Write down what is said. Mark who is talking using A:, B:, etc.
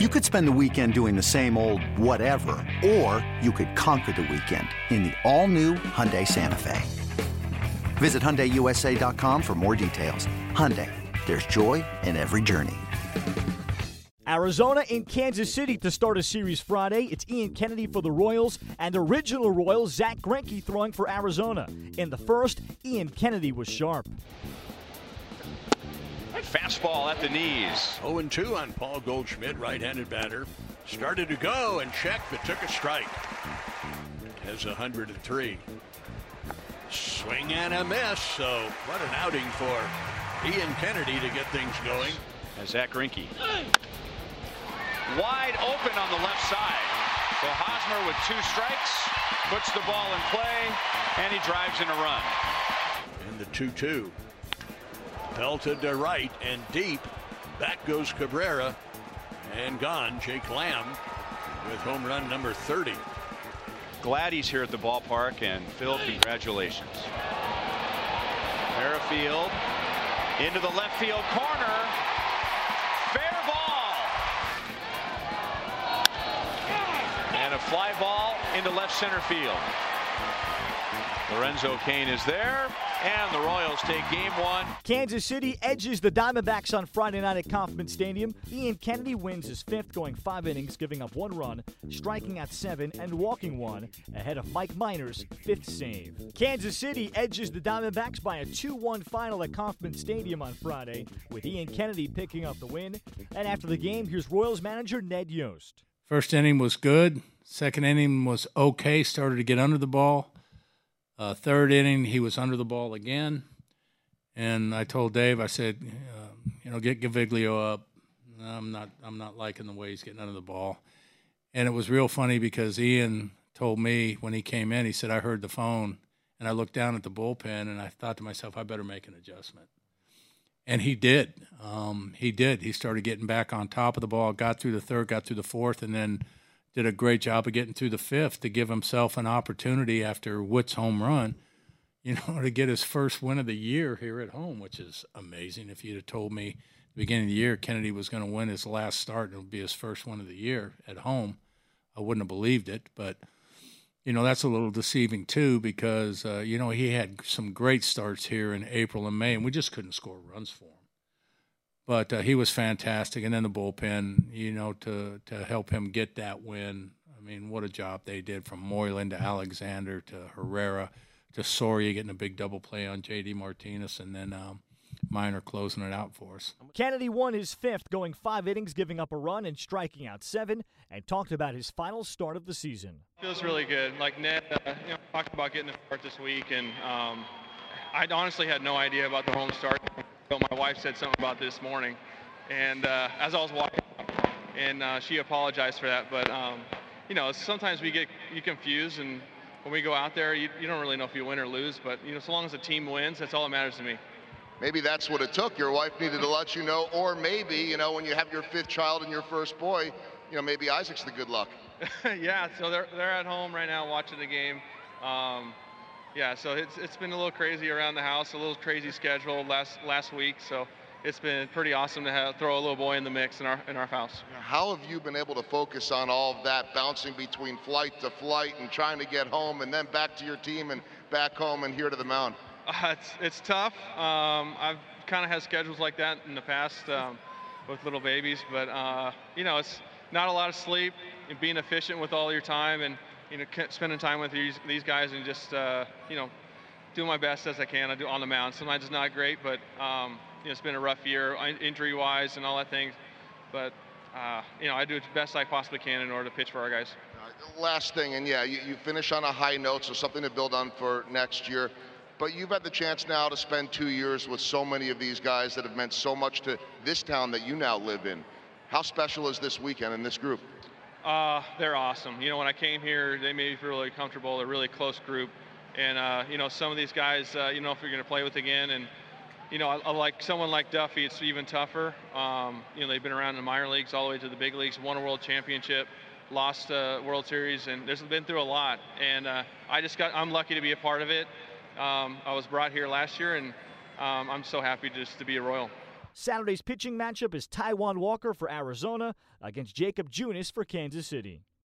A: You could spend the weekend doing the same old whatever, or you could conquer the weekend in the all-new Hyundai Santa Fe. Visit HyundaiUSA.com for more details. Hyundai, there's joy in every journey.
B: Arizona in Kansas City to start a series Friday. It's Ian Kennedy for the Royals and original Royals Zack Greinke throwing for Arizona. In the first, Ian Kennedy was sharp.
C: Fastball at the knees.
D: 0 2 on Paul Goldschmidt, right handed batter. Started to go and checked, but took a strike. Has 103. Swing and a miss. So, what an outing for Ian Kennedy to get things going.
C: As Zack Greinke. Wide open on the left side. So Hosmer with two strikes puts the ball in play and he drives in a run.
D: And the 2 2. Pelted to right and deep. Back goes Cabrera. And gone, Jake Lamb with home run number 30.
C: Glad he's here at the ballpark, and Phil, congratulations. Merrifield into the left field corner. Fair ball. And a fly ball into left center field. Lorenzo Cain is there, and the Royals take game one.
B: Kansas City edges the Diamondbacks on Friday night at Kauffman Stadium. Ian Kennedy wins his fifth, going five innings, giving up one run, striking out seven, and walking one, ahead of Mike Minor's fifth save. Kansas City edges the Diamondbacks by a 2 1 final at Kauffman Stadium on Friday, with Ian Kennedy picking up the win. And after the game, here's Royals manager Ned Yost.
E: First inning was good. Second inning was okay. Started to get under the ball. Uh, third inning, he was under the ball again, and I told Dave, I said, uh, you know, get Gaviglio up. I'm not, I'm not liking the way he's getting under the ball, and it was real funny because Ian told me when he came in, he said, I heard the phone, and I looked down at the bullpen, and I thought to myself, I better make an adjustment. And he did. Um, he did. He started getting back on top of the ball, got through the third, got through the fourth, and then did a great job of getting through the fifth to give himself an opportunity after Wood's home run, you know, to get his first win of the year here at home, which is amazing. If you'd have told me beginning of the year Kennedy was going to win his last start and it would be his first one of the year at home, I wouldn't have believed it. But you know that's a little deceiving too because uh, you know he had some great starts here in April and May, and we just couldn't score runs for him but uh, he was fantastic. And then the bullpen, you know, to to help him get that win. I mean, what a job they did from Moylan to Alexander to Herrera to Soria getting a big double play on J.D. Martinez, and then um, Minor closing it out for us.
B: Kennedy won his fifth, going five innings, giving up a run and striking out seven, and talked about his final start of the season.
F: Feels really good. Like Ned, uh, you know, talked about getting the start this week, and um, I honestly had no idea about the home start. My wife said something about this morning, and uh, as I was walking, and uh, she apologized for that. But um, you know, sometimes we get you confused, and when we go out there, you, you don't really know if you win or lose. But you know, so long as the team wins, that's all that matters to me.
G: Maybe that's what it took. Your wife needed to let you know, or maybe you know, when you have your fifth child and your first boy, you know, maybe Isaac's the good luck.
F: yeah, so they're they're at home right now watching the game. Um, yeah, so it's it's been a little crazy around the house, a little crazy schedule last last week. So it's been pretty awesome to have, throw a little boy in the mix in our in our house.
G: How have you been able to focus on all of that, bouncing between flight to flight and trying to get home, and then back to your team and back home and here to the mound?
F: Uh, it's it's tough. Um, I've kind of had schedules like that in the past um, with little babies, but uh, you know it's not a lot of sleep, and being efficient with all your time and you know, spending time with these guys and just uh, you know, doing my best as I can. I do on the mound. Sometimes it's not great, but um, you know, it's been a rough year injury-wise and all that things. But uh, you know, I do the best I possibly can in order to pitch for our guys.
G: Last thing, and yeah, you, you finish on a high note, so something to build on for next year. But you've had the chance now to spend two years with so many of these guys that have meant so much to this town that you now live in. How special is this weekend and this group?
F: Uh, they're awesome. You know, when I came here, they made me feel really comfortable. They're a really close group. And, uh, you know, some of these guys, uh, you know, if you're going to play with again. And, you know, I, I like someone like Duffy, it's even tougher. Um, you know, they've been around in the minor leagues all the way to the big leagues, won a world championship, lost a World Series, and there's been through a lot. And uh, I just got, I'm lucky to be a part of it. Um, I was brought here last year, and um, I'm so happy just to be a Royal.
B: Saturday's pitching matchup is Taijuan Walker for Arizona against Jakob Junis for Kansas City.